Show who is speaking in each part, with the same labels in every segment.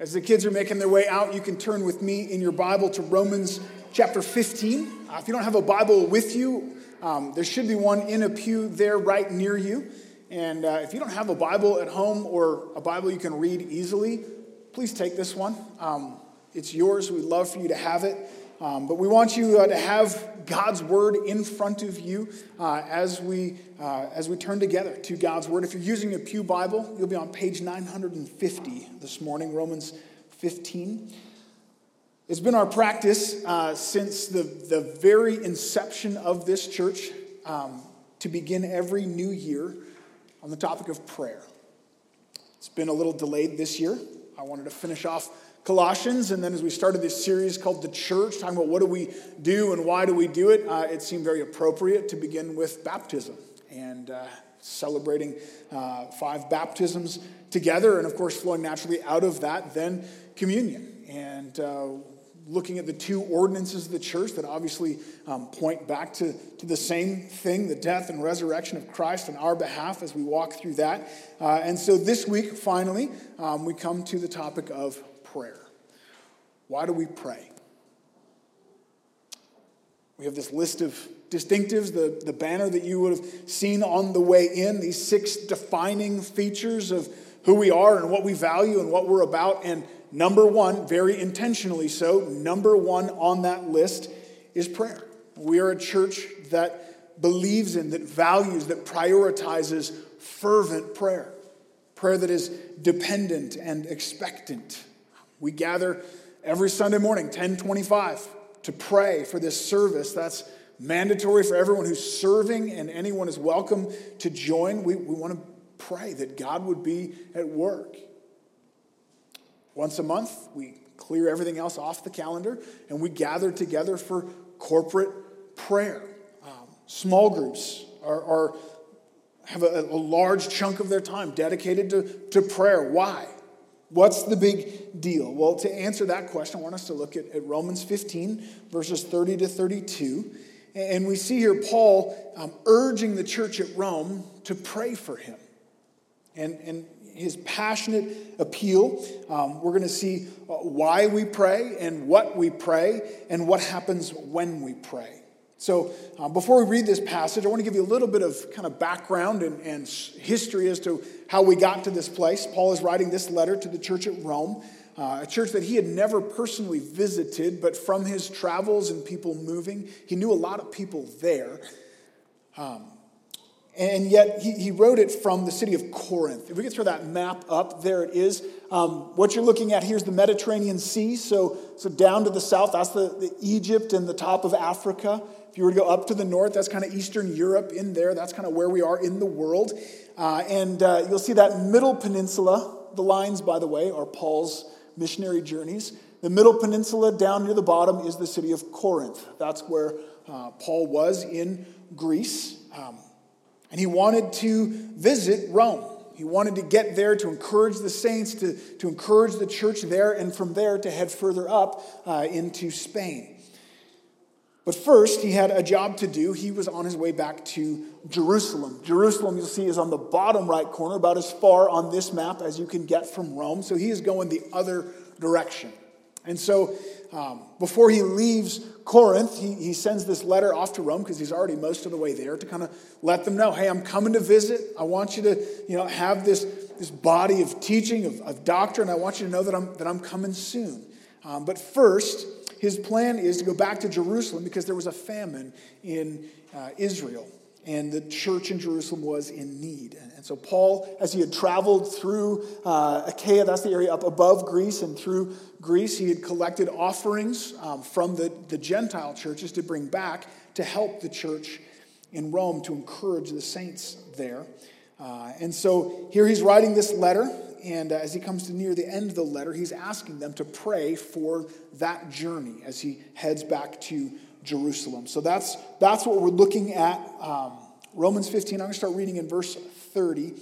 Speaker 1: As the kids are making their way out, you can turn with me in your Bible to Romans chapter 15. Uh, if you don't have a Bible with you, um, there should be one in a pew there right near you. And uh, if you don't have a Bible at home or a Bible you can read easily, please take this one. Um, it's yours. We'd love for you to have it. Um, but we want you uh, to have God's word in front of you uh, as, we, uh, as we turn together to God's word. If you're using a Pew Bible, you'll be on page 950 this morning, Romans 15. It's been our practice uh, since the, the very inception of this church um, to begin every new year on the topic of prayer. It's been a little delayed this year. I wanted to finish off Colossians, and then as we started this series called The Church, talking about what do we do and why do we do it, uh, it seemed very appropriate to begin with baptism and uh, celebrating uh, five baptisms together, and of course, flowing naturally out of that, then communion. And uh, looking at the two ordinances of the church that obviously um, point back to, to the same thing the death and resurrection of Christ on our behalf as we walk through that. Uh, and so this week, finally, um, we come to the topic of prayer. Why do we pray? We have this list of distinctives, the, the banner that you would have seen on the way in, these six defining features of who we are and what we value and what we're about. And number one, very intentionally so, number one on that list is prayer. We are a church that believes in, that values, that prioritizes fervent prayer, prayer that is dependent and expectant. We gather every Sunday morning, 1025, to pray for this service. That's mandatory for everyone who's serving, and anyone is welcome to join. We, we want to pray that God would be at work. Once a month, we clear everything else off the calendar and we gather together for corporate prayer. Um, small groups are, are have a, a large chunk of their time dedicated to, to prayer. Why? What's the big deal? Well, to answer that question, I want us to look at, at Romans 15, verses 30 to 32. And we see here Paul um, urging the church at Rome to pray for him. And, and his passionate appeal, um, we're going to see uh, why we pray and what we pray and what happens when we pray. So, uh, before we read this passage, I want to give you a little bit of kind of background and, and history as to how we got to this place. Paul is writing this letter to the church at Rome, uh, a church that he had never personally visited, but from his travels and people moving, he knew a lot of people there. Um, and yet he, he wrote it from the city of Corinth. If we could throw that map up, there it is. Um, what you're looking at here is the Mediterranean Sea. So, so down to the south, that's the, the Egypt and the top of Africa. You were to go up to the north, that's kind of Eastern Europe in there. That's kind of where we are in the world. Uh, and uh, you'll see that middle peninsula. The lines, by the way, are Paul's missionary journeys. The middle peninsula down near the bottom is the city of Corinth. That's where uh, Paul was in Greece. Um, and he wanted to visit Rome. He wanted to get there to encourage the saints, to, to encourage the church there, and from there to head further up uh, into Spain. But first, he had a job to do. He was on his way back to Jerusalem. Jerusalem, you'll see, is on the bottom right corner, about as far on this map as you can get from Rome. So he is going the other direction. And so um, before he leaves Corinth, he, he sends this letter off to Rome because he's already most of the way there to kind of let them know hey, I'm coming to visit. I want you to you know, have this, this body of teaching, of, of doctrine. I want you to know that I'm, that I'm coming soon. Um, but first, his plan is to go back to Jerusalem because there was a famine in uh, Israel and the church in Jerusalem was in need. And so, Paul, as he had traveled through uh, Achaia, that's the area up above Greece, and through Greece, he had collected offerings um, from the, the Gentile churches to bring back to help the church in Rome to encourage the saints there. Uh, and so here he's writing this letter, and uh, as he comes to near the end of the letter, he's asking them to pray for that journey as he heads back to Jerusalem. So that's, that's what we're looking at. Um, Romans 15, I'm going to start reading in verse 30.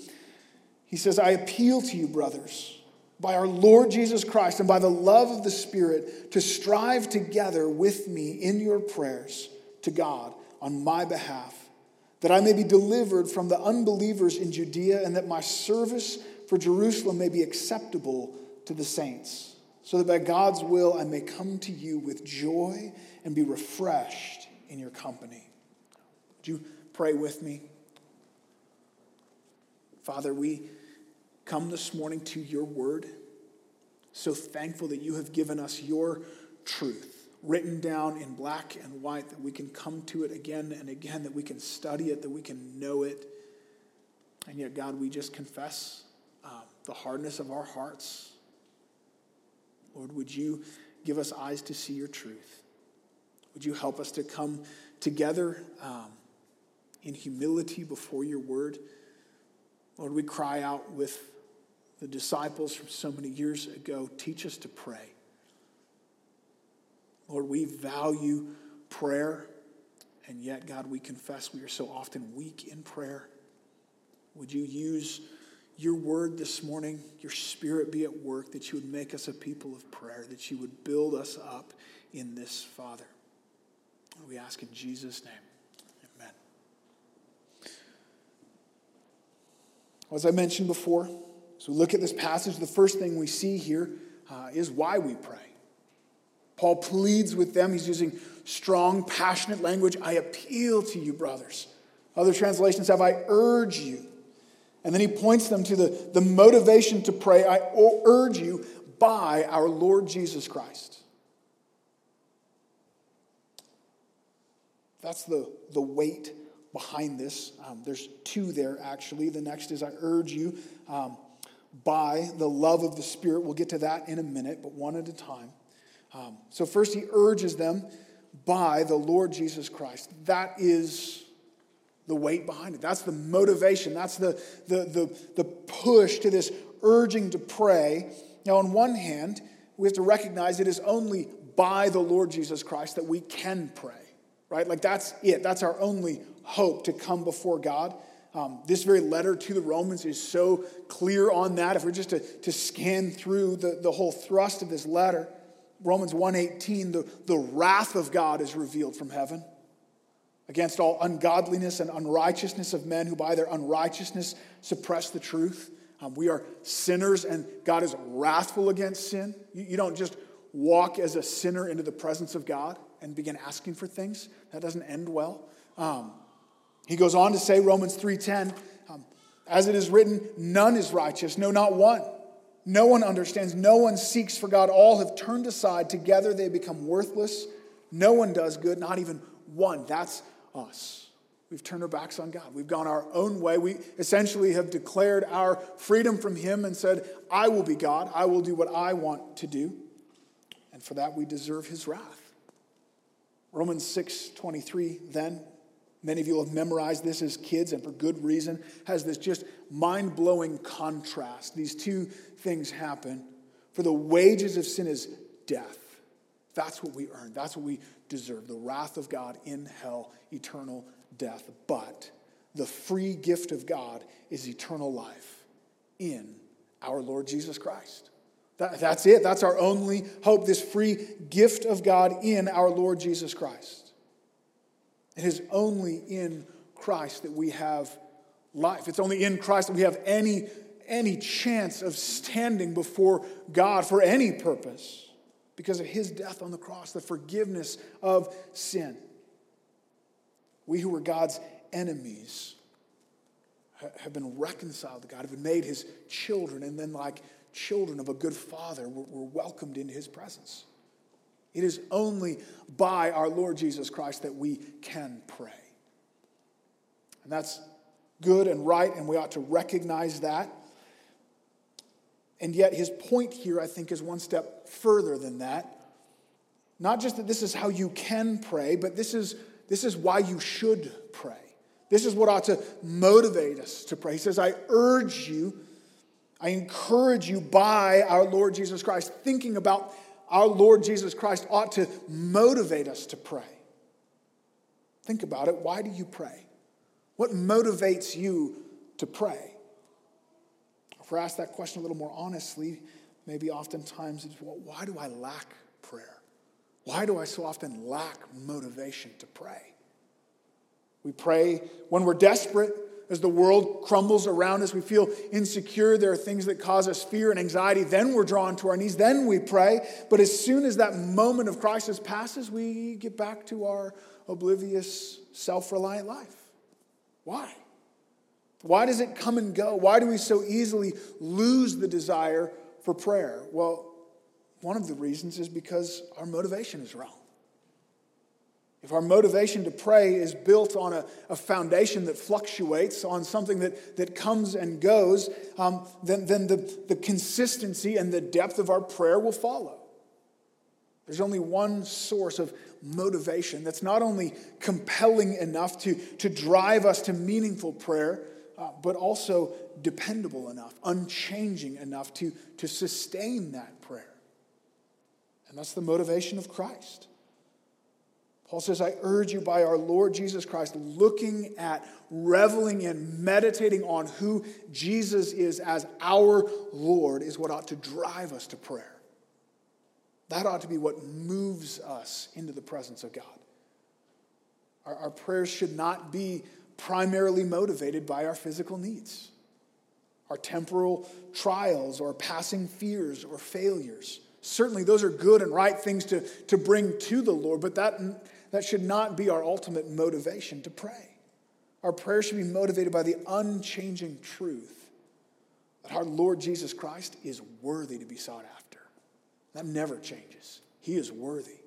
Speaker 1: He says, I appeal to you, brothers, by our Lord Jesus Christ and by the love of the Spirit, to strive together with me in your prayers to God on my behalf, that I may be delivered from the unbelievers in Judea and that my service for Jerusalem may be acceptable to the saints, so that by God's will I may come to you with joy and be refreshed in your company. Would you pray with me? Father, we come this morning to your word. So thankful that you have given us your truth written down in black and white, that we can come to it again and again, that we can study it, that we can know it. And yet, God, we just confess the hardness of our hearts. Lord, would you give us eyes to see your truth? Would you help us to come together um, in humility before your word? Lord, we cry out with the disciples from so many years ago teach us to pray. Lord, we value prayer, and yet, God, we confess we are so often weak in prayer. Would you use your word this morning, your spirit be at work, that you would make us a people of prayer, that you would build us up in this, Father? We ask in Jesus' name. Amen. As I mentioned before, so look at this passage. The first thing we see here uh, is why we pray. Paul pleads with them. He's using strong, passionate language. I appeal to you, brothers. Other translations have, I urge you. And then he points them to the, the motivation to pray. I urge you by our Lord Jesus Christ. That's the, the weight behind this. Um, there's two there, actually. The next is I urge you um, by the love of the Spirit. We'll get to that in a minute, but one at a time. Um, so, first, he urges them by the Lord Jesus Christ. That is the weight behind it. That's the motivation. That's the, the, the, the push to this urging to pray. Now, on one hand, we have to recognize it is only by the Lord Jesus Christ that we can pray, right? Like, that's it. That's our only hope to come before God. Um, this very letter to the Romans is so clear on that. If we're just to, to scan through the, the whole thrust of this letter, Romans 1.18, the, the wrath of God is revealed from heaven against all ungodliness and unrighteousness of men who by their unrighteousness suppress the truth. Um, we are sinners, and God is wrathful against sin. You, you don't just walk as a sinner into the presence of God and begin asking for things. That doesn't end well. Um, he goes on to say, Romans 3.10, um, as it is written, none is righteous, no, not one. No one understands, no one seeks for God. All have turned aside. Together they become worthless. No one does good, not even one. That's us. We've turned our backs on God. We've gone our own way. We essentially have declared our freedom from Him and said, I will be God. I will do what I want to do. And for that we deserve His wrath. Romans 6 23, then, Many of you have memorized this as kids, and for good reason, has this just mind blowing contrast. These two things happen. For the wages of sin is death. That's what we earn, that's what we deserve the wrath of God in hell, eternal death. But the free gift of God is eternal life in our Lord Jesus Christ. That, that's it. That's our only hope, this free gift of God in our Lord Jesus Christ. It is only in Christ that we have life. It's only in Christ that we have any, any chance of standing before God for any purpose because of his death on the cross, the forgiveness of sin. We who were God's enemies have been reconciled to God, have been made his children, and then, like children of a good father, we're welcomed into his presence. It is only by our Lord Jesus Christ that we can pray. And that's good and right, and we ought to recognize that. And yet, his point here, I think, is one step further than that. Not just that this is how you can pray, but this is, this is why you should pray. This is what ought to motivate us to pray. He says, I urge you, I encourage you by our Lord Jesus Christ. Thinking about our Lord Jesus Christ ought to motivate us to pray. Think about it. Why do you pray? What motivates you to pray? If we're asked that question a little more honestly, maybe oftentimes it's, well, why do I lack prayer? Why do I so often lack motivation to pray? We pray when we're desperate, as the world crumbles around us, we feel insecure. There are things that cause us fear and anxiety. Then we're drawn to our knees. Then we pray. But as soon as that moment of crisis passes, we get back to our oblivious, self reliant life. Why? Why does it come and go? Why do we so easily lose the desire for prayer? Well, one of the reasons is because our motivation is wrong. If our motivation to pray is built on a, a foundation that fluctuates, on something that, that comes and goes, um, then, then the, the consistency and the depth of our prayer will follow. There's only one source of motivation that's not only compelling enough to, to drive us to meaningful prayer, uh, but also dependable enough, unchanging enough to, to sustain that prayer. And that's the motivation of Christ. Paul says, I urge you by our Lord Jesus Christ, looking at, reveling in, meditating on who Jesus is as our Lord, is what ought to drive us to prayer. That ought to be what moves us into the presence of God. Our, our prayers should not be primarily motivated by our physical needs, our temporal trials, or passing fears or failures. Certainly, those are good and right things to, to bring to the Lord, but that that should not be our ultimate motivation to pray. Our prayer should be motivated by the unchanging truth that our Lord Jesus Christ is worthy to be sought after. That never changes. He is worthy.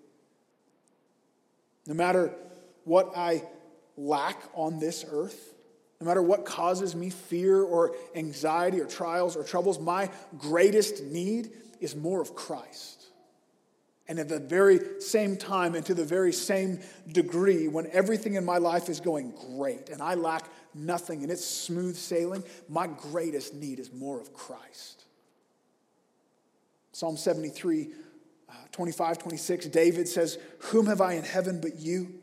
Speaker 1: No matter what I lack on this earth, no matter what causes me fear or anxiety or trials or troubles, my greatest need is more of Christ. And at the very same time and to the very same degree, when everything in my life is going great and I lack nothing and it's smooth sailing, my greatest need is more of Christ. Psalm 73, uh, 25, 26, David says, Whom have I in heaven but you?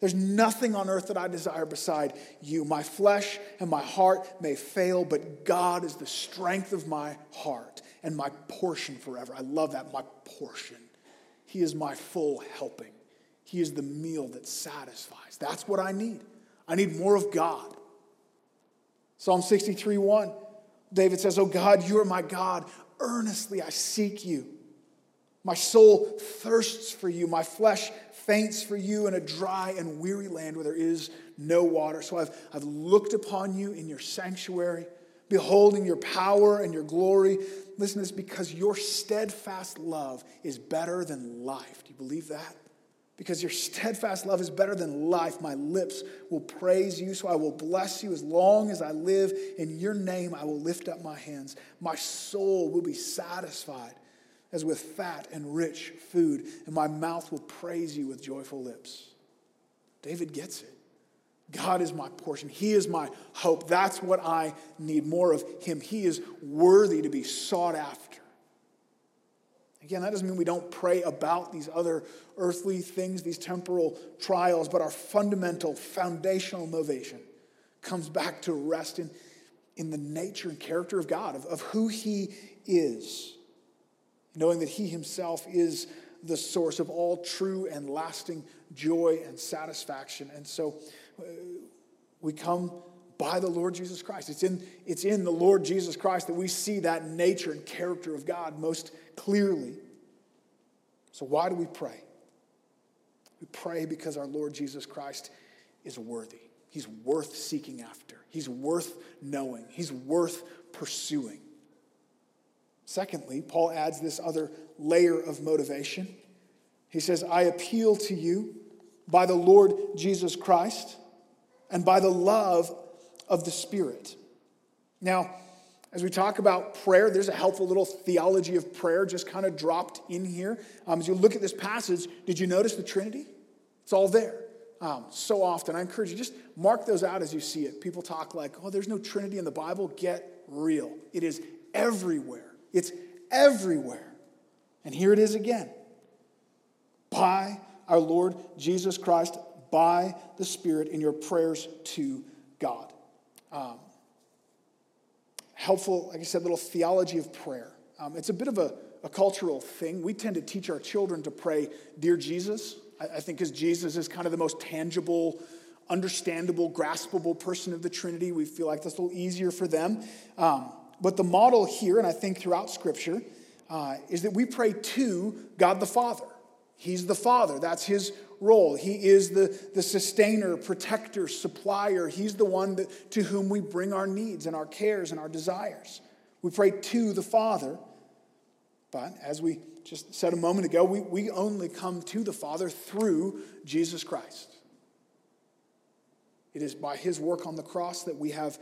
Speaker 1: There's nothing on earth that I desire beside you. My flesh and my heart may fail, but God is the strength of my heart and my portion forever. I love that, my portion. He is my full helping. He is the meal that satisfies. That's what I need. I need more of God. Psalm 63 1, David says, Oh God, you are my God. Earnestly I seek you. My soul thirsts for you. My flesh faints for you in a dry and weary land where there is no water. So I've, I've looked upon you in your sanctuary, beholding your power and your glory. Listen to this because your steadfast love is better than life. Do you believe that? Because your steadfast love is better than life. My lips will praise you, so I will bless you as long as I live. In your name, I will lift up my hands. My soul will be satisfied as with fat and rich food, and my mouth will praise you with joyful lips. David gets it. God is my portion. He is my hope. That's what I need more of Him. He is worthy to be sought after. Again, that doesn't mean we don't pray about these other earthly things, these temporal trials, but our fundamental, foundational motivation comes back to rest in, in the nature and character of God, of, of who He is, knowing that He Himself is the source of all true and lasting joy and satisfaction. And so, uh, we come by the Lord Jesus Christ. It's in, it's in the Lord Jesus Christ that we see that nature and character of God most clearly. So, why do we pray? We pray because our Lord Jesus Christ is worthy. He's worth seeking after, He's worth knowing, He's worth pursuing. Secondly, Paul adds this other layer of motivation. He says, I appeal to you by the Lord Jesus Christ and by the love of the Spirit. Now, as we talk about prayer, there's a helpful little theology of prayer just kind of dropped in here. Um, as you look at this passage, did you notice the Trinity? It's all there. um, so often. I encourage you, just mark those out as you see it. People talk like, oh, there's no Trinity in the Bible. Get real. It is everywhere. It's everywhere. And here it is again. By our Lord Jesus Christ, by the Spirit, in your prayers to God. Um, helpful, like I said, little theology of prayer. Um, it's a bit of a, a, cultural thing. We tend to teach our children to pray, Dear Jesus. I, I think because Jesus is kind of the most tangible, understandable, graspable person of the Trinity. We feel like that's a little easier for them. Um, but the model here, and I think throughout Scripture, uh, is that we pray to God the Father. He's the Father. That's his role. He is the, the sustainer, protector, supplier. He's the one that, to whom we bring our needs and our cares and our desires. We pray to the Father. But as we just said a moment ago, we, we only come to the Father through Jesus Christ. It is by his work on the cross that we have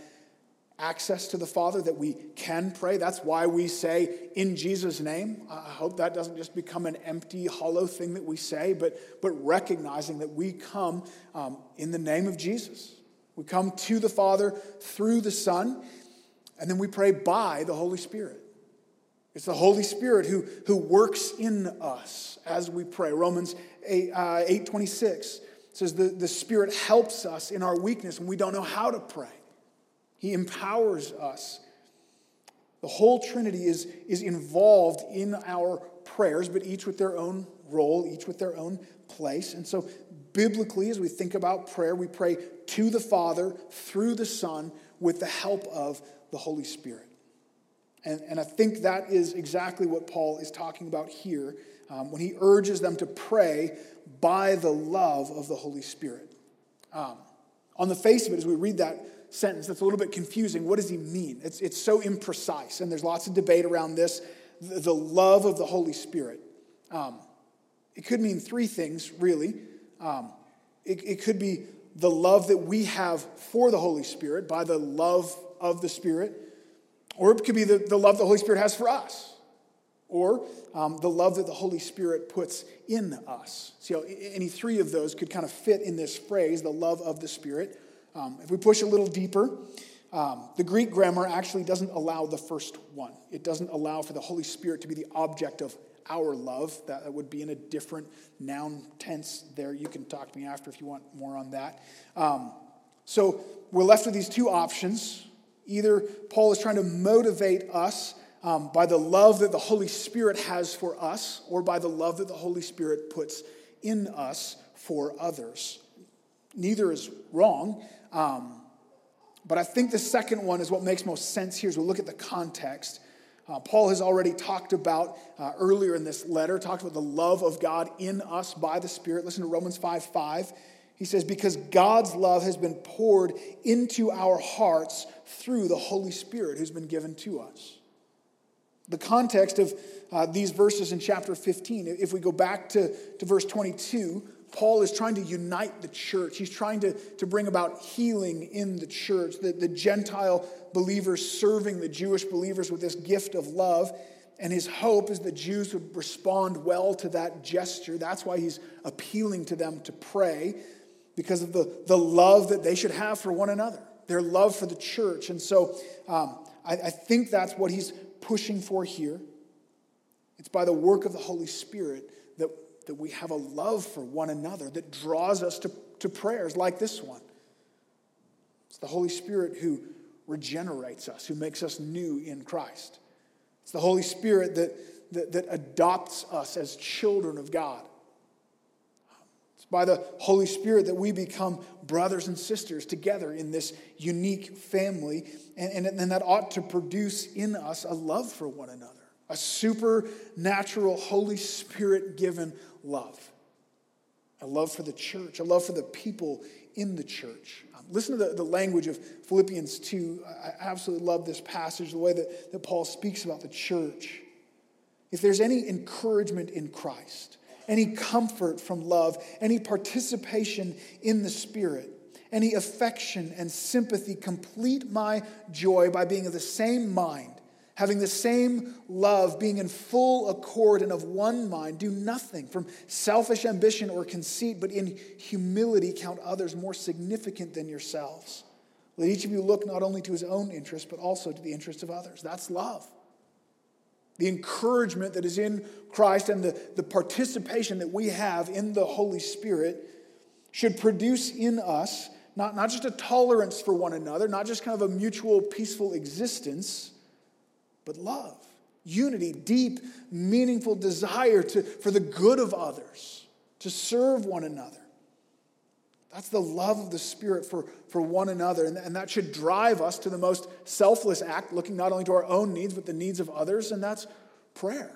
Speaker 1: access to the Father, that we can pray. That's why we say, in Jesus' name. I hope that doesn't just become an empty, hollow thing that we say, but, but recognizing that we come um, in the name of Jesus. We come to the Father through the Son, and then we pray by the Holy Spirit. It's the Holy Spirit who, who works in us as we pray. Romans 8, uh, 8 26 says the, the Spirit helps us in our weakness when we don't know how to pray. He empowers us. The whole Trinity is, is involved in our prayers, but each with their own role, each with their own place. And so, biblically, as we think about prayer, we pray to the Father through the Son with the help of the Holy Spirit. And, and I think that is exactly what Paul is talking about here um, when he urges them to pray by the love of the Holy Spirit. Um, on the face of it, as we read that sentence that's a little bit confusing. What does he mean? It's, it's so imprecise, and there's lots of debate around this the, love of the Holy Spirit. Um, it could mean three things, really. Um, it, it could be the love that we have for the Holy Spirit by the love of the Spirit, or it could be the, the love the Holy Spirit has for us, or um, the love that the Holy Spirit puts in us. So, any three of those could kind of fit in this phrase, the love of the Spirit. Um, if we push a little deeper, um, the Greek grammar actually doesn't allow the first one. It doesn't allow for the Holy Spirit to be the object of our love. That would be in a different noun tense there. You can talk to me after if you want more on that. Um, so we're left with these two options. Either Paul is trying to motivate us um, by the love that the Holy Spirit has for us, or by the love that the Holy Spirit puts in us for others. Neither is wrong. Um, but I think the second one is what makes most sense here as we look at the context. Uh, Paul has already talked about uh, earlier in this letter, talked about the love of God in us by the Spirit. Listen to Romans 5 5. He says, Because God's love has been poured into our hearts through the Holy Spirit who's been given to us. The context of uh, these verses in chapter 15, if we go back to, to verse 22, Paul is trying to unite the church. He's trying to, to bring about healing in the church, the, the Gentile believers serving the Jewish believers with this gift of love. And his hope is that Jews would respond well to that gesture. That's why he's appealing to them to pray, because of the, the love that they should have for one another, their love for the church. And so um, I, I think that's what he's pushing for here. It's by the work of the Holy Spirit that that we have a love for one another that draws us to, to prayers like this one. It's the Holy Spirit who regenerates us, who makes us new in Christ. It's the Holy Spirit that, that, that adopts us as children of God. It's by the Holy Spirit that we become brothers and sisters together in this unique family, and, and, and that ought to produce in us a love for one another, a supernatural, Holy Spirit given love. A love for the church, a love for the people in the church. Um, listen to the, the language of Philippians 2. I absolutely love this passage, the way that, that Paul speaks about the church. If there's any encouragement in Christ, any comfort from love, any participation in the Spirit, any affection and sympathy, complete my joy by being of the same mind having the same love, being in full accord and of one mind, do nothing from selfish ambition or conceit, but in humility count others more significant than yourselves. Let each of you look not only to his own interest, but also to the interest of others. That's love. The encouragement that is in Christ and the, the participation that we have in the Holy Spirit should produce in us not, not just a tolerance for one another, not just kind of a mutual peaceful existence, but love, unity, deep, meaningful desire to, for the good of others, to serve one another. That's the love of the Spirit for, for one another. And, and that should drive us to the most selfless act, looking not only to our own needs, but the needs of others, and that's prayer.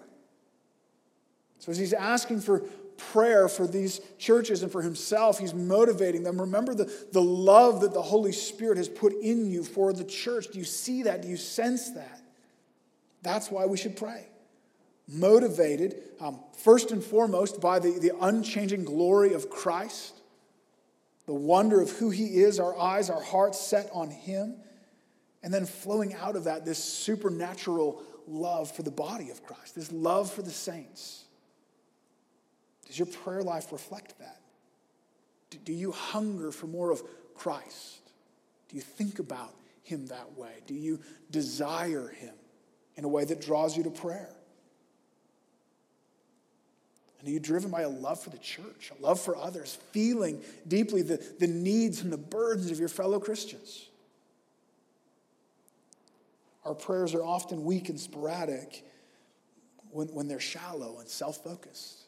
Speaker 1: So as he's asking for prayer for these churches and for himself, he's motivating them. Remember the, the love that the Holy Spirit has put in you for the church. Do you see that? Do you sense that? That's why we should pray. Motivated, um, first and foremost, by the, the unchanging glory of Christ the wonder of who he is, our eyes, our hearts set on him, and then flowing out of that, this supernatural love for the body of Christ, this love for the saints. Does your prayer life reflect that? Do you hunger for more of Christ? Do you think about him that way? Do you desire him in a way that draws you to prayer? And are you driven by a love for the church, a love for others, feeling deeply the, the needs and the burdens of your fellow Christians? Our prayers are often weak and sporadic when, when they're shallow and self focused.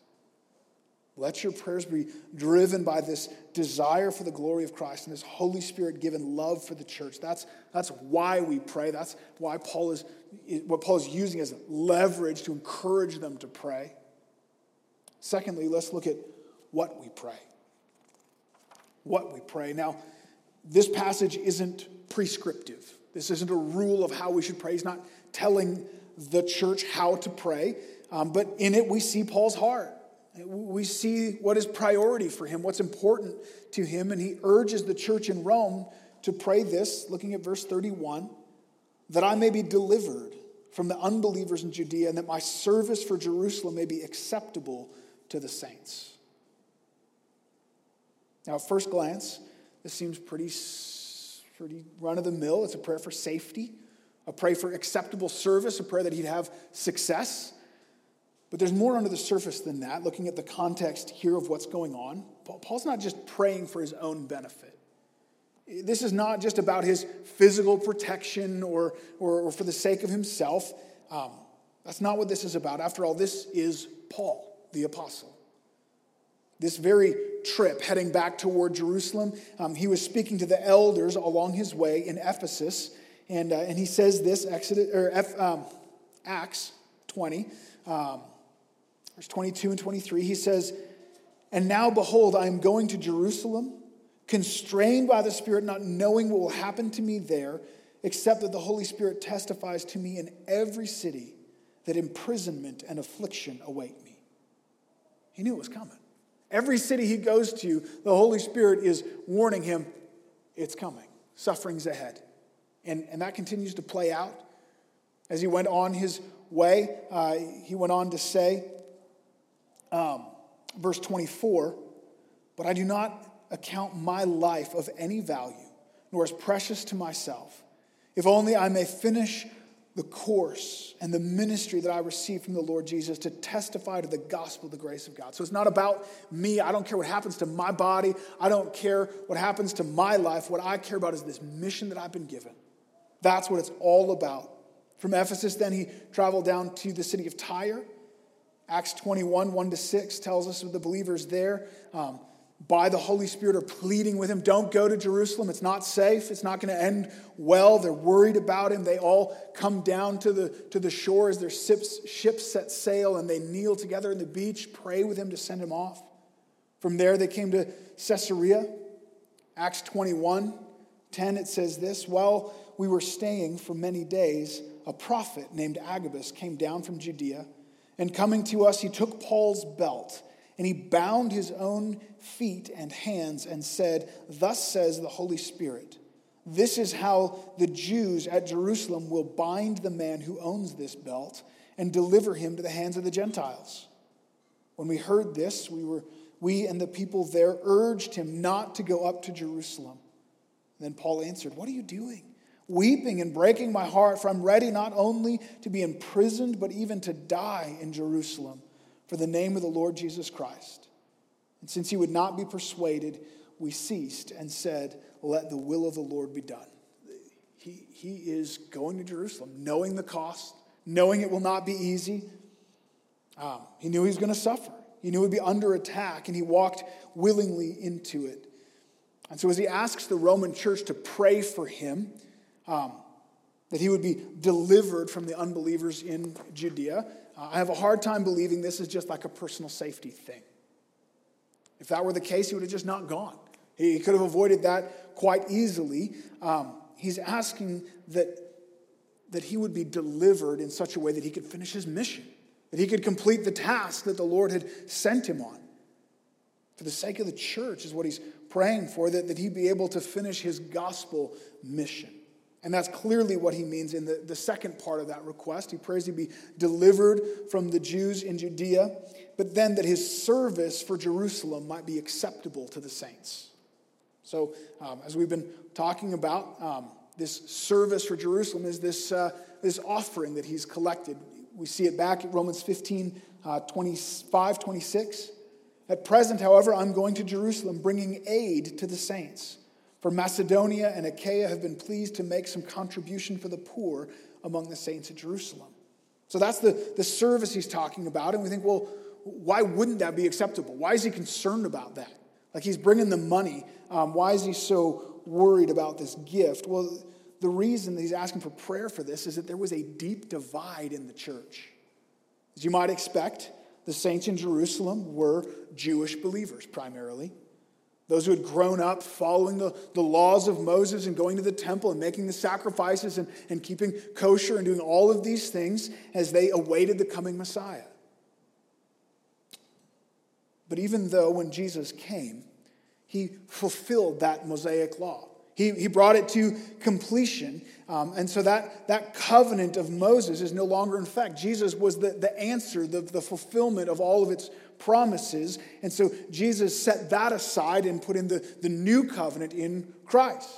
Speaker 1: Let your prayers be driven by this desire for the glory of Christ and this Holy Spirit given love for the church. That's, that's why we pray. That's why Paul is, what Paul is using as leverage to encourage them to pray. Secondly, let's look at what we pray. What we pray. Now, this passage isn't prescriptive. This isn't a rule of how we should pray. He's not telling the church how to pray, um, but in it we see Paul's heart. We see what is priority for him, what's important to him, and he urges the church in Rome to pray this, looking at verse 31 that I may be delivered from the unbelievers in Judea, and that my service for Jerusalem may be acceptable to the saints. Now, at first glance, this seems pretty, pretty run of the mill. It's a prayer for safety, a prayer for acceptable service, a prayer that he'd have success. But there's more under the surface than that, looking at the context here of what's going on. Paul's not just praying for his own benefit. This is not just about his physical protection or, or, or for the sake of himself. Um, that's not what this is about. After all, this is Paul the apostle. This very trip heading back toward Jerusalem, um, he was speaking to the elders along his way in Ephesus, and, uh, and he says this Exodus, or F, um, Acts 20, um, verse 22 and 23. He says, And now behold, I am going to Jerusalem, constrained by the Spirit, not knowing what will happen to me there, except that the Holy Spirit testifies to me in every city that imprisonment and affliction await me. He knew it was coming. Every city he goes to, the Holy Spirit is warning him, it's coming. Suffering's ahead. And, and that continues to play out. As he went on his way, uh, he went on to say, um, verse 24, but I do not account my life of any value, nor as precious to myself, if only I may finish the course and the ministry that I received from the Lord Jesus to testify to the gospel, the grace of God. So it's not about me. I don't care what happens to my body. I don't care what happens to my life. What I care about is this mission that I've been given. That's what it's all about. From Ephesus, then he traveled down to the city of Tyre. Acts 21, 1 to 6 tells us of the believers there. Um, by the Holy Spirit are pleading with him, don't go to Jerusalem. It's not safe. It's not going to end well. They're worried about him. They all come down to the, to the shore as their ships, ships set sail and they kneel together in the beach, pray with him to send him off. From there, they came to Caesarea. Acts 21, 10, it says this While we were staying for many days, a prophet named Agabus came down from Judea, and coming to us, he took Paul's belt and he bound his own feet and hands and said, Thus says the Holy Spirit, This is how the Jews at Jerusalem will bind the man who owns this belt and deliver him to the hands of the Gentiles. When we heard this, we, were, we and the people there urged him not to go up to Jerusalem. then Paul answered, What are you doing? Weeping and breaking my heart, for I'm ready not only to be imprisoned, but even to die in Jerusalem for the name of the Lord Jesus Christ. And since he would not be persuaded, we ceased and said, Let the will of the Lord be done. He, he is going to Jerusalem, knowing the cost, knowing it will not be easy. Um, he knew he was going to suffer. He knew he'd be under attack, and he walked willingly into it. And so, as he asks the Roman church to pray for him, um, that he would be delivered from the unbelievers in Judea, uh, I have a hard time believing this is just like a personal safety thing. If that were the case, he would have just not gone. He could have avoided that quite easily. Um, he's asking that, that he would be delivered in such a way that he could finish his mission, that he could complete the task that the Lord had sent him on. For the sake of the church, is what he's praying for, that, that he be able to finish his gospel mission. And that's clearly what he means in the, the second part of that request. He prays to be delivered from the Jews in Judea, but then that his service for Jerusalem might be acceptable to the saints. So, um, as we've been talking about, um, this service for Jerusalem is this, uh, this offering that he's collected. We see it back at Romans 15 uh, 25, 26. At present, however, I'm going to Jerusalem, bringing aid to the saints. For Macedonia and Achaia have been pleased to make some contribution for the poor among the saints at Jerusalem. So that's the, the service he's talking about. And we think, well, why wouldn't that be acceptable? Why is he concerned about that? Like he's bringing the money. Um, why is he so worried about this gift? Well, the reason that he's asking for prayer for this is that there was a deep divide in the church. As you might expect, the saints in Jerusalem were Jewish believers primarily. Those who had grown up following the, the laws of Moses and going to the temple and making the sacrifices and, and keeping kosher and doing all of these things as they awaited the coming Messiah. But even though when Jesus came, he fulfilled that Mosaic law. He, he brought it to completion. Um, and so that, that covenant of Moses is no longer in effect. Jesus was the, the answer, the, the fulfillment of all of its promises. And so Jesus set that aside and put in the, the new covenant in Christ.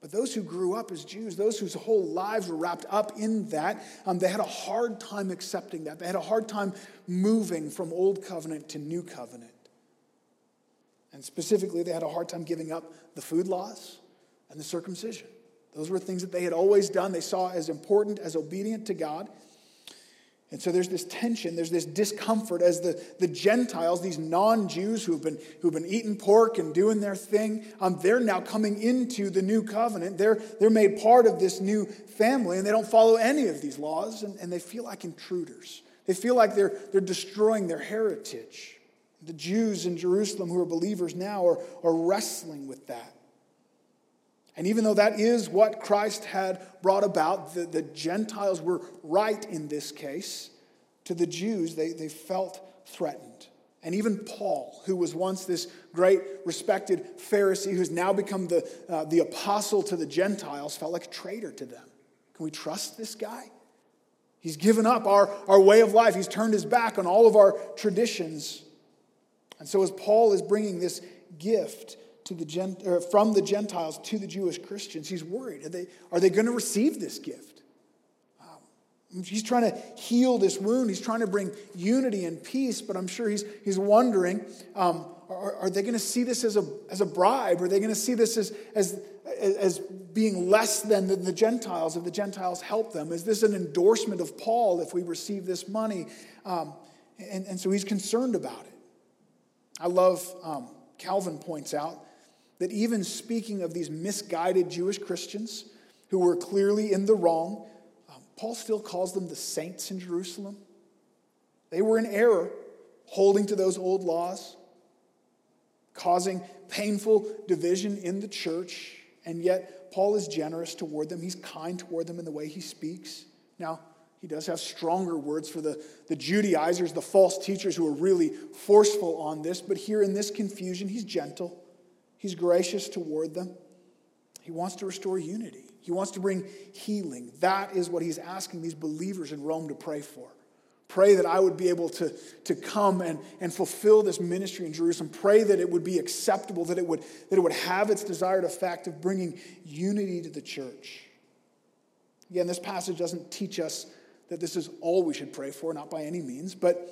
Speaker 1: But those who grew up as Jews, those whose whole lives were wrapped up in that, um, they had a hard time accepting that. They had a hard time moving from old covenant to new covenant. And specifically, they had a hard time giving up the food laws and the circumcision. Those were things that they had always done, they saw as important, as obedient to God. And so there's this tension, there's this discomfort as the, the Gentiles, these non Jews who've been, who've been eating pork and doing their thing, um, they're now coming into the new covenant. They're, they're made part of this new family and they don't follow any of these laws and, and they feel like intruders. They feel like they're, they're destroying their heritage. The Jews in Jerusalem who are believers now are, are wrestling with that. And even though that is what Christ had brought about, the, the Gentiles were right in this case. To the Jews, they, they felt threatened. And even Paul, who was once this great respected Pharisee who's now become the, uh, the apostle to the Gentiles, felt like a traitor to them. Can we trust this guy? He's given up our, our way of life, he's turned his back on all of our traditions. And so, as Paul is bringing this gift, to the or from the Gentiles to the Jewish Christians. He's worried. Are they, are they going to receive this gift? Um, he's trying to heal this wound. He's trying to bring unity and peace, but I'm sure he's, he's wondering um, are, are, they going to see this as a, as a bribe? Are they going to see this as, as, as being less than the, the Gentiles if the Gentiles help them? Is this an endorsement of Paul if we receive this money? Um, and, and so he's concerned about it. I love, um, Calvin points out that even speaking of these misguided Jewish Christians who were clearly in the wrong, um, Paul still calls them the saints in Jerusalem. They were in error, holding to those old laws, causing painful division in the church, and yet Paul is generous toward them. He's kind toward them in the way he speaks. Now, he does have stronger words for the, the Judaizers, the false teachers who are really forceful on this, but here in this confusion, he's gentle. He's gracious toward them. He wants to restore unity. He wants to bring healing. That is what he's asking these believers in Rome to pray for. Pray that I would be able to, to come and, and fulfill this ministry in Jerusalem. Pray that it would be acceptable, that it would, that it would have its desired effect of bringing unity to the church. Again, this passage doesn't teach us that this is all we should pray for, not by any means, but,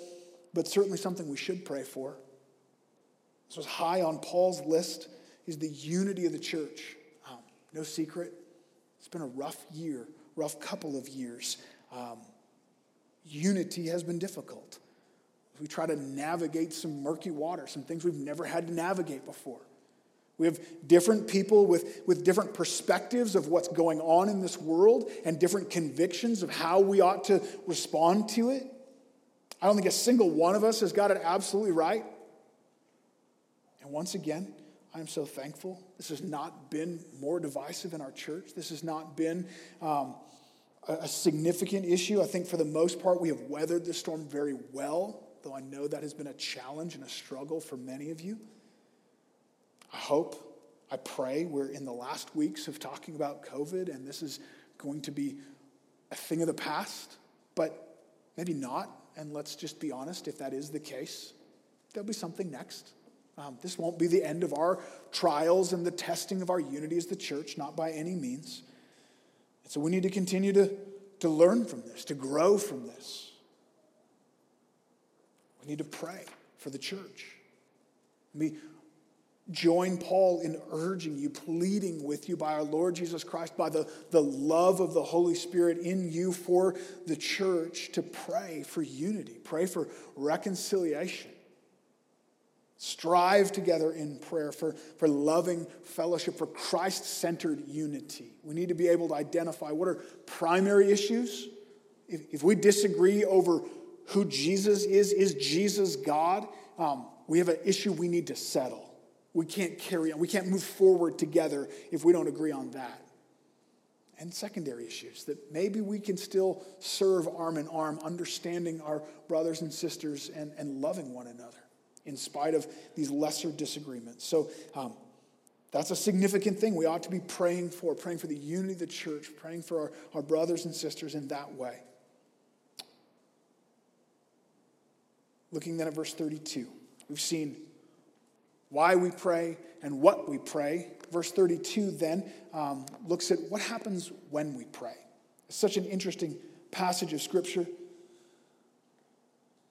Speaker 1: but certainly something we should pray for. This was high on Paul's list is the unity of the church. Um, no secret, it's been a rough year, rough couple of years. Um, unity has been difficult. We try to navigate some murky water, some things we've never had to navigate before. We have different people with, with different perspectives of what's going on in this world and different convictions of how we ought to respond to it. I don't think a single one of us has got it absolutely right. And once again, I am so thankful. This has not been more divisive in our church. This has not been um, a, a significant issue. I think for the most part, we have weathered the storm very well, though I know that has been a challenge and a struggle for many of you. I hope, I pray, we're in the last weeks of talking about COVID, and this is going to be a thing of the past, but maybe not. And let's just be honest if that is the case, there'll be something next. Um, this won't be the end of our trials and the testing of our unity as the church, not by any means. And so we need to continue to, to learn from this, to grow from this. We need to pray for the church. We join Paul in urging you, pleading with you by our Lord Jesus Christ, by the, the love of the Holy Spirit in you for the church to pray for unity, pray for reconciliation. Strive together in prayer for, for loving fellowship, for Christ centered unity. We need to be able to identify what are primary issues. If, if we disagree over who Jesus is, is Jesus God? Um, we have an issue we need to settle. We can't carry on, we can't move forward together if we don't agree on that. And secondary issues that maybe we can still serve arm in arm, understanding our brothers and sisters and, and loving one another in spite of these lesser disagreements. So um, that's a significant thing we ought to be praying for, praying for the unity of the church, praying for our, our brothers and sisters in that way. Looking then at verse 32, we've seen why we pray and what we pray. Verse 32 then um, looks at what happens when we pray. It's such an interesting passage of Scripture.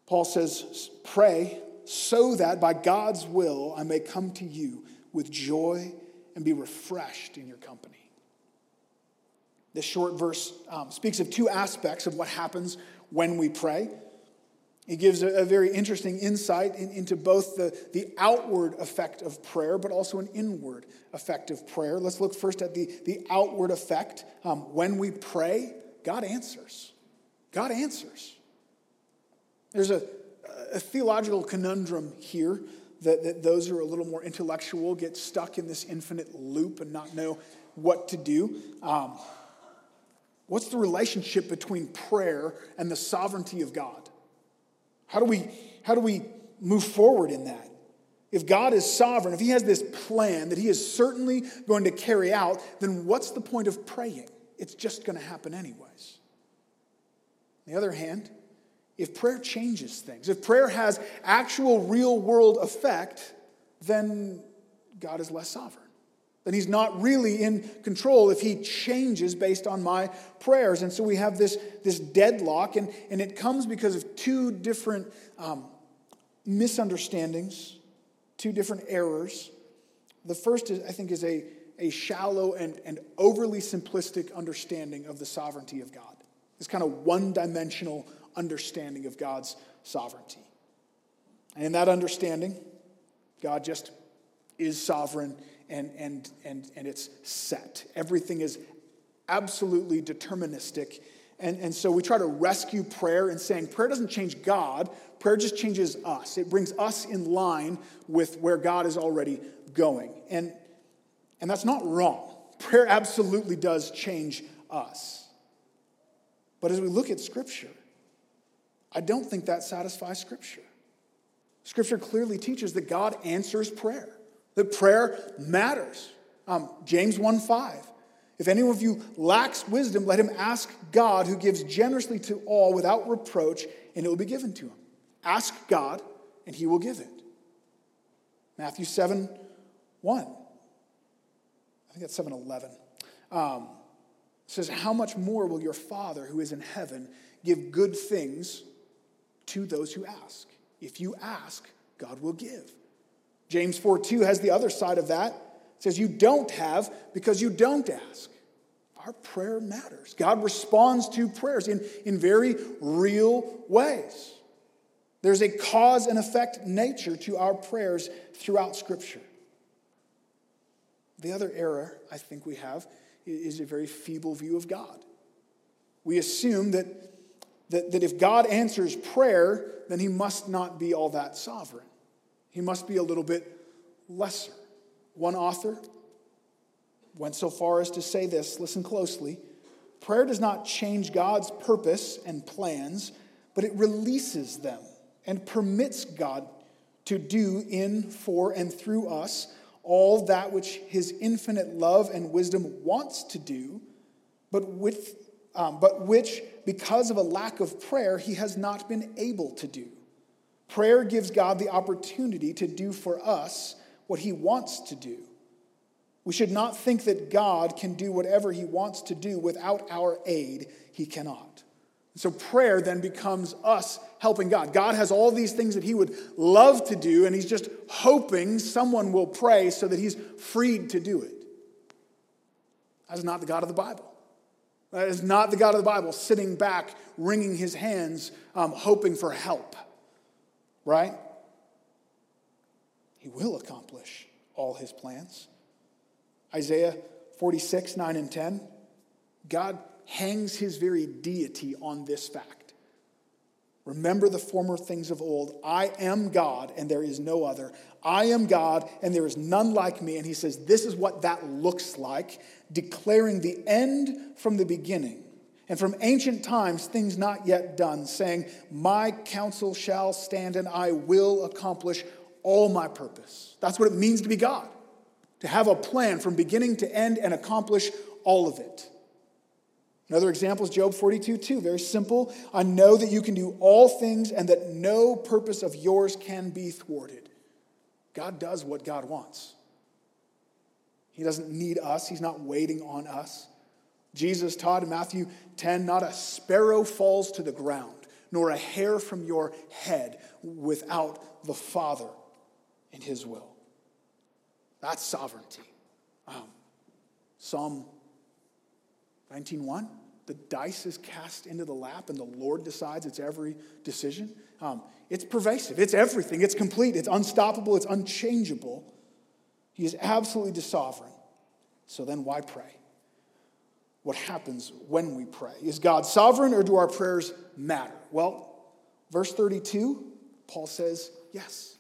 Speaker 1: Paul says, Pray so that by God's will I may come to you with joy and be refreshed in your company. This short verse um, speaks of two aspects of what happens when we pray. It gives a, a very interesting insight in, into both the, the outward effect of prayer, but also an inward effect of prayer. Let's look first at the, the outward effect. Um, when we pray, God answers. God answers. There's a, a theological conundrum here that, that those who are a little more intellectual get stuck in this infinite loop and not know what to do. Um, what's the relationship between prayer and the sovereignty of God? How do we, how do we move forward in that? If God is sovereign, if He has this plan that He is certainly going to carry out, then what's the point of praying? It's just going to happen anyways. On the other hand, if prayer changes things, if prayer has actual real world effect, then God is less sovereign. Then he's not really in control if he changes based on my prayers. And so we have this, this deadlock, and, and it comes because of two different um, misunderstandings, two different errors. The first, is, I think, is a, a shallow and, and overly simplistic understanding of the sovereignty of God. This kind of one dimensional understanding of God's sovereignty. And in that understanding, God just is sovereign and, and, and, and it's set. Everything is absolutely deterministic. And, and so we try to rescue prayer in saying prayer doesn't change God, prayer just changes us. It brings us in line with where God is already going. And, and that's not wrong. Prayer absolutely does change us. But as we look at Scripture, I don't think that satisfies Scripture. Scripture clearly teaches that God answers prayer, that prayer matters. Um, James 1 5. If any of you lacks wisdom, let him ask God, who gives generously to all without reproach, and it will be given to him. Ask God, and he will give it. Matthew 7 1. I think that's 7 11. Um, says, How much more will your Father who is in heaven give good things to those who ask? If you ask, God will give. James 4 2 has the other side of that. It says, You don't have because you don't ask. Our prayer matters. God responds to prayers in, in very real ways. There's a cause and effect nature to our prayers throughout Scripture. The other error I think we have is a very feeble view of God. We assume that, that, that if God answers prayer, then he must not be all that sovereign. He must be a little bit lesser. One author went so far as to say this listen closely prayer does not change God's purpose and plans, but it releases them and permits God to do in, for, and through us all that which his infinite love and wisdom wants to do, but, with, um, but which, because of a lack of prayer, he has not been able to do. Prayer gives God the opportunity to do for us what he wants to do. We should not think that God can do whatever he wants to do without our aid. He cannot. So prayer then becomes us helping God. God has all these things that he would love to do, and he's just hoping someone will pray so that he's freed to do it. That is not the God of the Bible. That is not the God of the Bible sitting back, wringing his hands, um, hoping for help. Right? He will accomplish all his plans. Isaiah 46, 9 and 10. God hangs his very deity on this fact. Remember the former things of old. I am God, and there is no other. I am God, and there is none like me. And he says, This is what that looks like, declaring the end from the beginning. And from ancient times, things not yet done, saying, My counsel shall stand, and I will accomplish all my purpose. That's what it means to be God, to have a plan from beginning to end and accomplish all of it. Another example is Job 42 2. Very simple. I know that you can do all things and that no purpose of yours can be thwarted. God does what God wants. He doesn't need us, He's not waiting on us. Jesus taught in Matthew 10 not a sparrow falls to the ground, nor a hair from your head without the Father and His will. That's sovereignty. Um, Psalm 19.1, the dice is cast into the lap and the Lord decides it's every decision. Um, it's pervasive, it's everything, it's complete, it's unstoppable, it's unchangeable. He is absolutely the sovereign. So then why pray? What happens when we pray? Is God sovereign or do our prayers matter? Well, verse 32, Paul says, yes.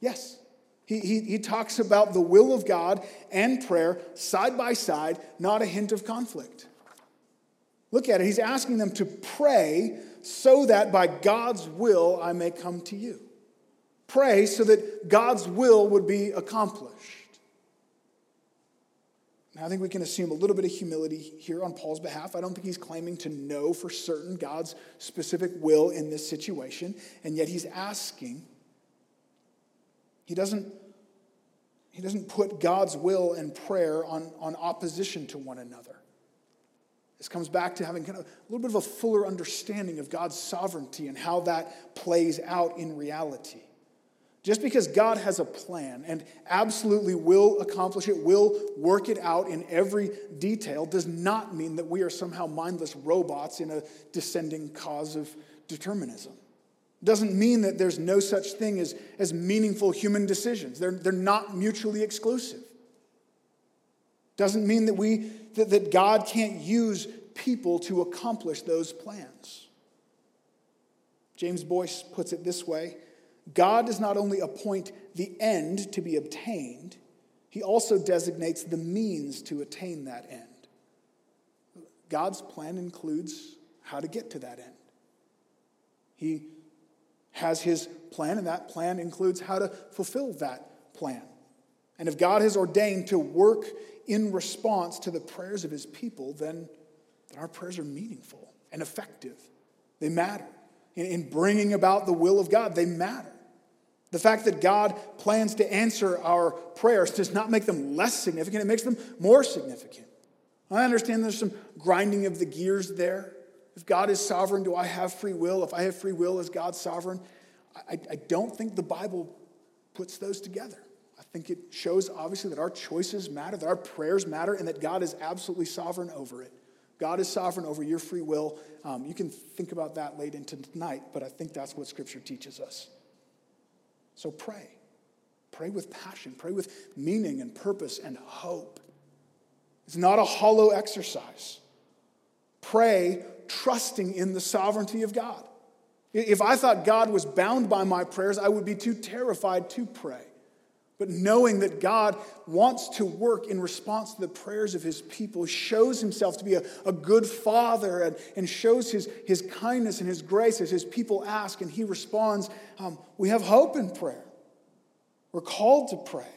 Speaker 1: Yes. He, he, he talks about the will of God and prayer side by side, not a hint of conflict. Look at it. He's asking them to pray so that by God's will I may come to you. Pray so that God's will would be accomplished. Now, I think we can assume a little bit of humility here on Paul's behalf. I don't think he's claiming to know for certain God's specific will in this situation, and yet he's asking he doesn't, he doesn't put God's will and prayer on, on opposition to one another. This comes back to having kind of a little bit of a fuller understanding of God's sovereignty and how that plays out in reality. Just because God has a plan and absolutely will accomplish it, will work it out in every detail, does not mean that we are somehow mindless robots in a descending cause of determinism doesn't mean that there's no such thing as, as meaningful human decisions. They're, they're not mutually exclusive. Doesn't mean that, we, that, that God can't use people to accomplish those plans. James Boyce puts it this way God does not only appoint the end to be obtained, he also designates the means to attain that end. God's plan includes how to get to that end. He has his plan, and that plan includes how to fulfill that plan. And if God has ordained to work in response to the prayers of his people, then, then our prayers are meaningful and effective. They matter. In, in bringing about the will of God, they matter. The fact that God plans to answer our prayers does not make them less significant, it makes them more significant. I understand there's some grinding of the gears there. If God is sovereign, do I have free will? If I have free will, is God sovereign? I, I don't think the Bible puts those together. I think it shows obviously that our choices matter, that our prayers matter, and that God is absolutely sovereign over it. God is sovereign over your free will. Um, you can think about that late into tonight, but I think that's what Scripture teaches us. So pray. Pray with passion, pray with meaning and purpose and hope. It's not a hollow exercise. Pray trusting in the sovereignty of God. If I thought God was bound by my prayers, I would be too terrified to pray. But knowing that God wants to work in response to the prayers of his people shows himself to be a, a good father and, and shows his, his kindness and his grace as his people ask and he responds. Um, we have hope in prayer. We're called to pray.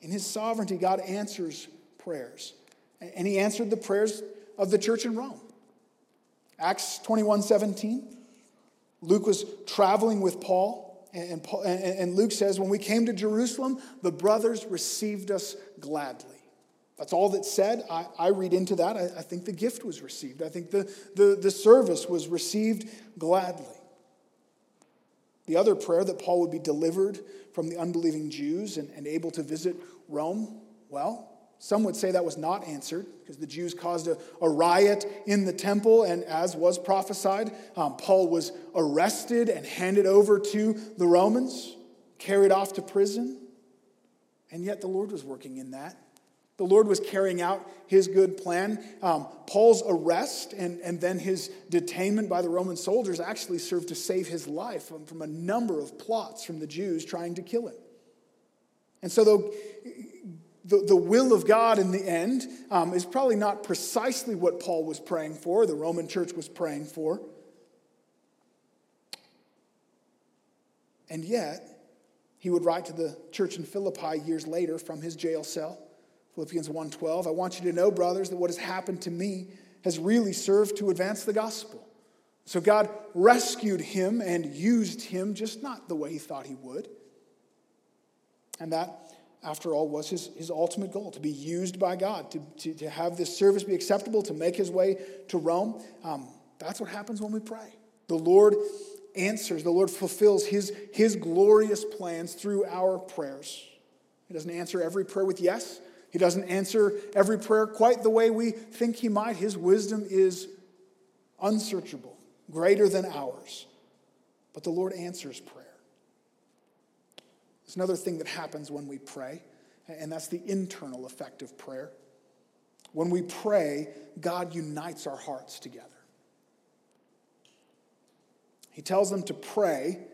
Speaker 1: In his sovereignty, God answers prayers. And he answered the prayers of the church in Rome. Acts 21 17. Luke was traveling with Paul, and, Paul, and Luke says, When we came to Jerusalem, the brothers received us gladly. That's all that's said. I, I read into that. I, I, think the gift was received. I think the, the, the service was received gladly. The other prayer that Paul would be delivered from the unbelieving Jews and, and able to visit Rome, well, some would say that was not answered because the Jews caused a, a riot in the temple, and as was prophesied, um, Paul was arrested and handed over to the Romans, carried off to prison. And yet the Lord was working in that. The Lord was carrying out his good plan. Um, Paul's arrest and, and then his detainment by the Roman soldiers actually served to save his life from, from a number of plots from the Jews trying to kill him. And so, though the, the will of God in the end um, is probably not precisely what Paul was praying for, the Roman church was praying for. And yet, he would write to the church in Philippi years later from his jail cell. Philippians 1:12, I want you to know, brothers, that what has happened to me has really served to advance the gospel. So God rescued him and used him just not the way he thought he would. And that after all, was his, his ultimate goal to be used by God, to, to, to have this service be acceptable, to make his way to Rome. Um, that's what happens when we pray. The Lord answers, the Lord fulfills his, his glorious plans through our prayers. He doesn't answer every prayer with yes, he doesn't answer every prayer quite the way we think he might. His wisdom is unsearchable, greater than ours. But the Lord answers prayer. There's another thing that happens when we pray, and that's the internal effect of prayer. When we pray, God unites our hearts together. He tells them to pray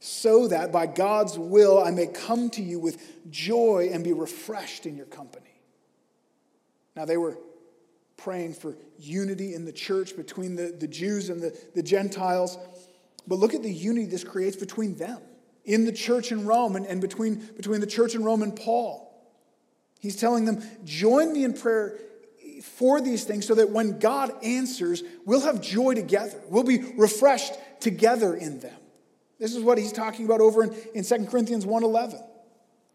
Speaker 1: so that by God's will I may come to you with joy and be refreshed in your company. Now, they were praying for unity in the church between the, the Jews and the, the Gentiles, but look at the unity this creates between them in the church in Rome and, and between, between the church in Rome and Paul. He's telling them, join me in prayer for these things so that when God answers, we'll have joy together. We'll be refreshed together in them. This is what he's talking about over in, in 2 Corinthians 1.11.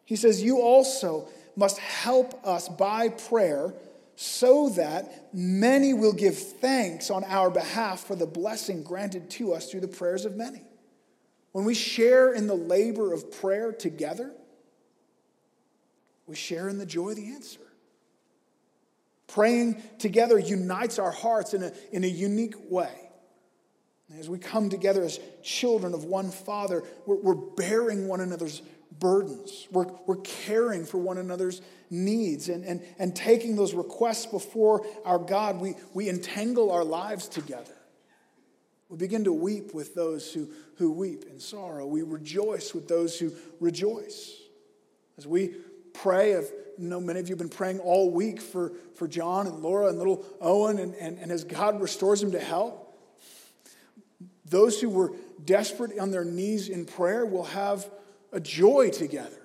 Speaker 1: He says, you also must help us by prayer so that many will give thanks on our behalf for the blessing granted to us through the prayers of many. When we share in the labor of prayer together, we share in the joy of the answer. Praying together unites our hearts in a, in a unique way. As we come together as children of one Father, we're, we're bearing one another's burdens. We're, we're caring for one another's needs and, and, and taking those requests before our God. We, we entangle our lives together. We begin to weep with those who, who weep in sorrow. We rejoice with those who rejoice. As we pray, you know, many of you have been praying all week for, for John and Laura and little Owen, and, and, and as God restores them to health, those who were desperate on their knees in prayer will have a joy together.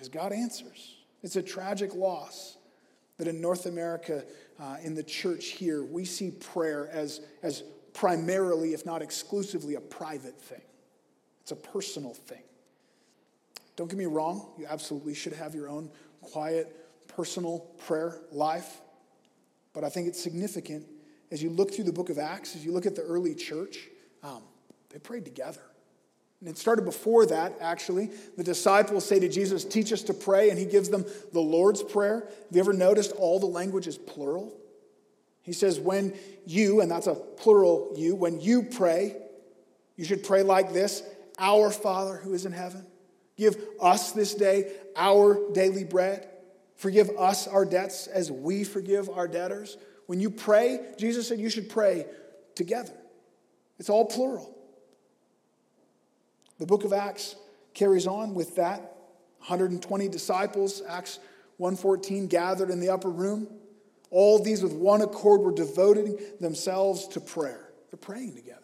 Speaker 1: as God answers. It's a tragic loss that in North America, uh, in the church here, we see prayer as, as primarily, if not exclusively, a private thing. It's a personal thing. Don't get me wrong, you absolutely should have your own quiet, personal prayer life. But I think it's significant as you look through the book of Acts, as you look at the early church, um, they prayed together. And it started before that, actually. The disciples say to Jesus, Teach us to pray, and he gives them the Lord's Prayer. Have you ever noticed all the language is plural? He says, When you, and that's a plural you, when you pray, you should pray like this Our Father who is in heaven, give us this day our daily bread. Forgive us our debts as we forgive our debtors. When you pray, Jesus said you should pray together. It's all plural. The book of Acts carries on with that. 120 disciples, Acts 1:14 gathered in the upper room. All these with one accord were devoting themselves to prayer. They're praying together.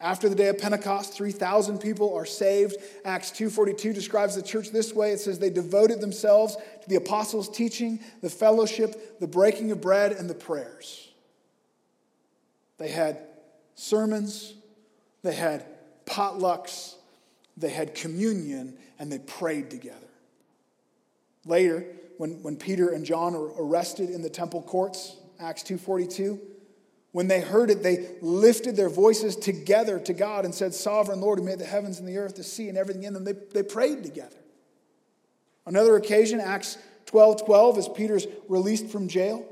Speaker 1: After the day of Pentecost, 3,000 people are saved. Acts 2:42 describes the church this way. It says they devoted themselves to the apostles' teaching, the fellowship, the breaking of bread, and the prayers. They had sermons, they had potlucks, they had communion, and they prayed together. Later, when, when Peter and John are arrested in the temple courts, Acts 2:42, when they heard it, they lifted their voices together to God and said, Sovereign Lord, who made the heavens and the earth, the sea, and everything in them. They, they prayed together. Another occasion, Acts 12 12, as Peter's released from jail,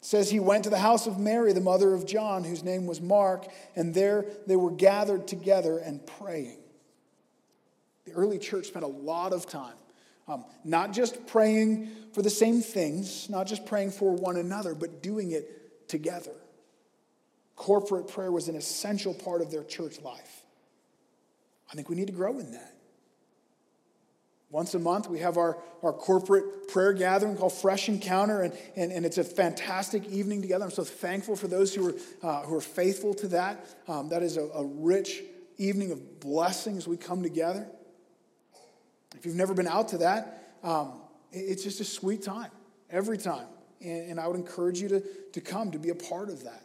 Speaker 1: says he went to the house of Mary, the mother of John, whose name was Mark, and there they were gathered together and praying. The early church spent a lot of time um, not just praying for the same things, not just praying for one another, but doing it together. Corporate prayer was an essential part of their church life. I think we need to grow in that. Once a month, we have our, our corporate prayer gathering called Fresh Encounter, and, and, and it's a fantastic evening together. I'm so thankful for those who are, uh, who are faithful to that. Um, that is a, a rich evening of blessing as we come together. If you've never been out to that, um, it's just a sweet time every time. And, and I would encourage you to, to come, to be a part of that.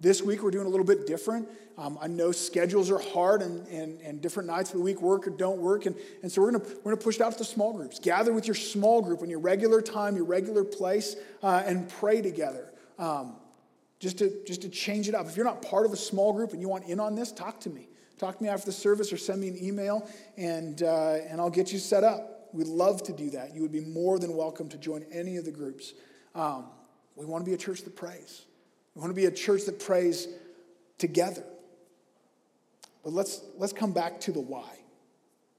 Speaker 1: This week, we're doing a little bit different. Um, I know schedules are hard and, and, and different nights of the week work or don't work. And, and so we're going we're gonna push it out to small groups. Gather with your small group in your regular time, your regular place, uh, and pray together. Um, just, to, just to change it up. If you're not part of a small group and you want in on this, talk to me. Talk to me after the service or send me an email, and, uh, and I'll get you set up. We'd love to do that. You would be more than welcome to join any of the groups. Um, we want to be a church that prays. We want to be a church that prays together. But let's, let's come back to the why.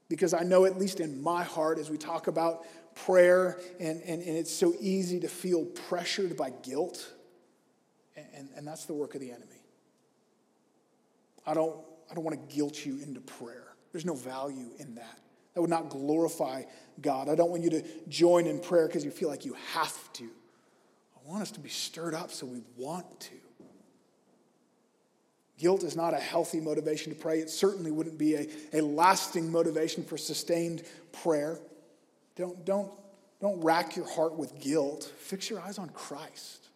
Speaker 1: Because I know, at least in my heart, as we talk about prayer, and, and, and it's so easy to feel pressured by guilt, and, and that's the work of the enemy. I don't, I don't want to guilt you into prayer. There's no value in that. That would not glorify God. I don't want you to join in prayer because you feel like you have to. Want us to be stirred up so we want to. Guilt is not a healthy motivation to pray. It certainly wouldn't be a, a lasting motivation for sustained prayer. Don't, don't, don't rack your heart with guilt. Fix your eyes on Christ.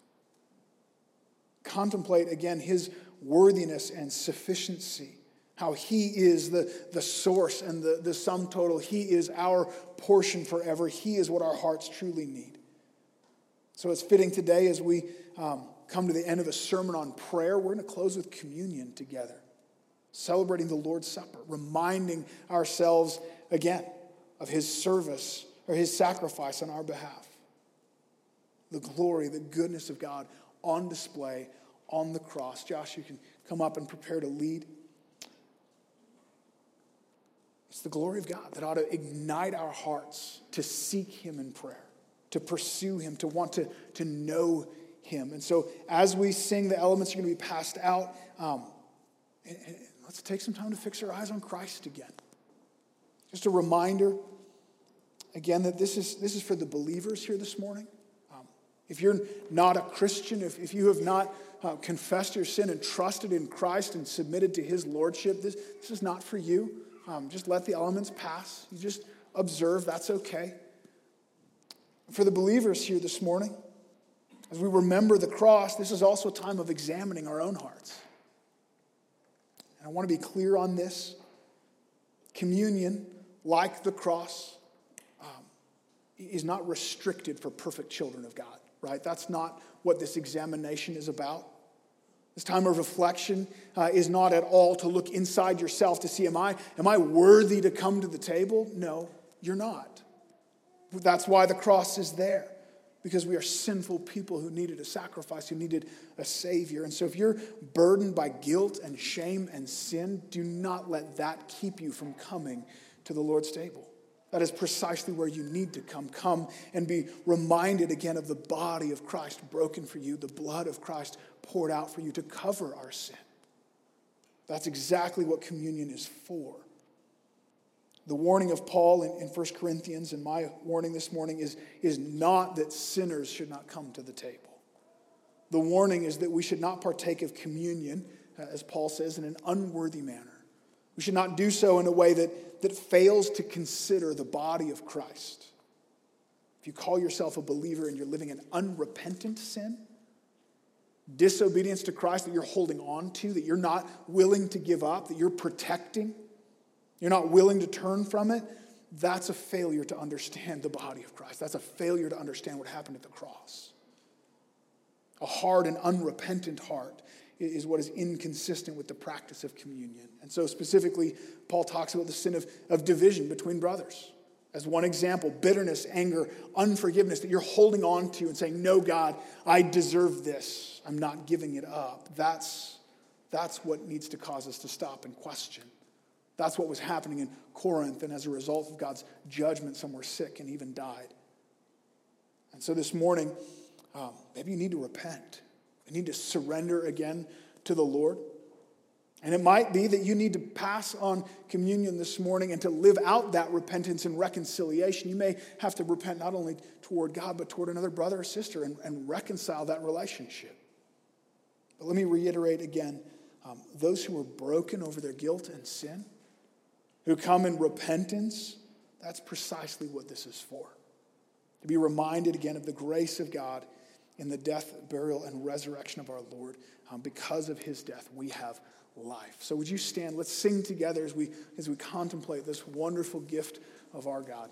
Speaker 1: Contemplate again his worthiness and sufficiency, how he is the, the source and the, the sum total. He is our portion forever. He is what our hearts truly need. So it's fitting today as we um, come to the end of a sermon on prayer, we're going to close with communion together, celebrating the Lord's Supper, reminding ourselves again of his service or his sacrifice on our behalf. The glory, the goodness of God on display on the cross. Josh, you can come up and prepare to lead. It's the glory of God that ought to ignite our hearts to seek him in prayer to pursue him, to want to, to know him. And so as we sing, the elements are going to be passed out. Um, and, and let's take some time to fix our eyes on Christ again. Just a reminder, again, that this is, this is for the believers here this morning. Um, if you're not a Christian, if, if you have not uh, confessed your sin and trusted in Christ and submitted to his lordship, this, this is not for you. Um, just let the elements pass. You just observe, that's okay. For the believers here this morning, as we remember the cross, this is also a time of examining our own hearts. And I want to be clear on this. Communion, like the cross, um, is not restricted for perfect children of God, right? That's not what this examination is about. This time of reflection uh, is not at all to look inside yourself to see, am I, am I worthy to come to the table? No, you're not. That's why the cross is there, because we are sinful people who needed a sacrifice, who needed a Savior. And so if you're burdened by guilt and shame and sin, do not let that keep you from coming to the Lord's table. That is precisely where you need to come. Come and be reminded again of the body of Christ broken for you, the blood of Christ poured out for you to cover our sin. That's exactly what communion is for. The warning of Paul in, in 1 Corinthians and my warning this morning is, is not that sinners should not come to the table. The warning is that we should not partake of communion, uh, as Paul says, in an unworthy manner. We should not do so in a way that, that fails to consider the body of Christ. If you call yourself a believer and you're living in unrepentant sin, disobedience to Christ that you're holding on to, that you're not willing to give up, that you're protecting, you're not willing to turn from it, that's a failure to understand the body of Christ. That's a failure to understand what happened at the cross. A hard and unrepentant heart is what is inconsistent with the practice of communion. And so, specifically, Paul talks about the sin of, of division between brothers. As one example, bitterness, anger, unforgiveness that you're holding on to and saying, No, God, I deserve this. I'm not giving it up. That's, that's what needs to cause us to stop and question. That's what was happening in Corinth, and as a result of God's judgment, some were sick and even died. And so this morning, um, maybe you need to repent. You need to surrender again to the Lord. And it might be that you need to pass on communion this morning and to live out that repentance and reconciliation. You may have to repent not only toward God, but toward another brother or sister and, and reconcile that relationship. But let me reiterate again um, those who are broken over their guilt and sin, who come in repentance, that's precisely what this is for. To be reminded again of the grace of God in the death, burial, and resurrection of our Lord. Um, because of his death, we have life. So would you stand? Let's sing together as we as we contemplate this wonderful gift of our God.